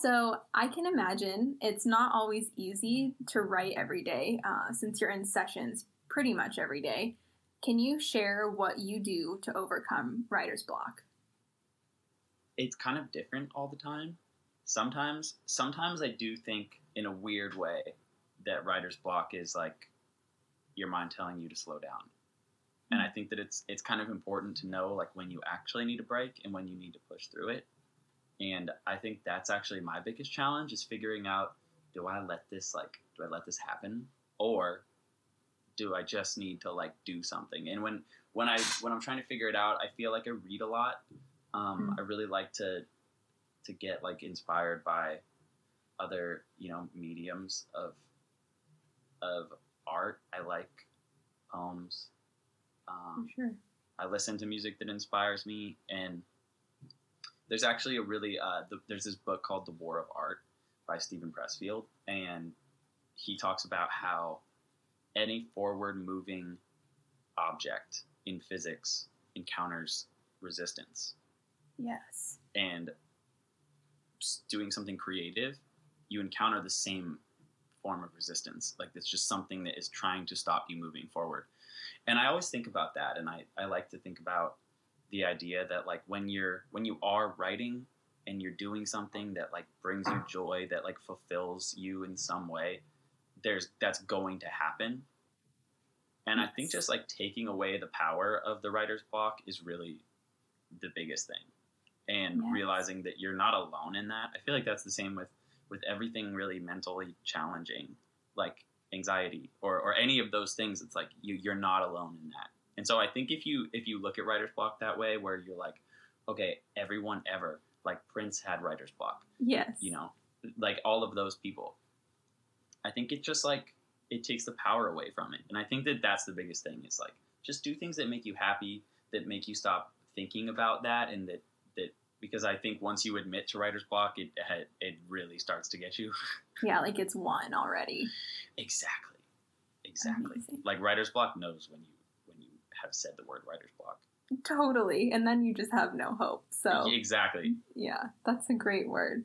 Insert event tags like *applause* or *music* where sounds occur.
So I can imagine it's not always easy to write every day uh, since you're in sessions pretty much every day. Can you share what you do to overcome writer's block? It's kind of different all the time. Sometimes, sometimes I do think in a weird way that writer's block is like your mind telling you to slow down. And I think that it's it's kind of important to know like when you actually need a break and when you need to push through it. And I think that's actually my biggest challenge is figuring out do I let this like do I let this happen or do I just need to like do something? And when when I when I'm trying to figure it out, I feel like I read a lot. Um, I really like to to get like inspired by other you know mediums of of art. I like poems. Um, sure. I listen to music that inspires me, and there's actually a really uh, the, there's this book called The War of Art by Steven Pressfield, and he talks about how any forward moving object in physics encounters resistance, Yes. and doing something creative, you encounter the same form of resistance. Like it's just something that is trying to stop you moving forward. And I always think about that, and I, I like to think about the idea that like when you're when you are writing and you're doing something that like brings you joy that like fulfills you in some way there's that's going to happen. And i think just like taking away the power of the writer's block is really the biggest thing. And Yes. realizing that you're not alone in that i feel like that's the same with with everything really mentally challenging like anxiety or or any of those things. It's like you you're not alone in that and so I think if you if you look at writer's block that way, where you're like, okay, everyone ever, like Prince had writer's block, Yes. you know, like all of those people. I think it just like it takes the power away from it, and I think that that's the biggest thing. Is like just do things that make you happy, that make you stop thinking about that, and that that because I think once you admit to writer's block, it it really starts to get you. *laughs* Yeah, like it's one already. exactly, exactly. Amazing. Like writer's block knows when you when you have said the word writer's block. Totally. And then you just have no hope. So, Exactly. yeah, that's a great word.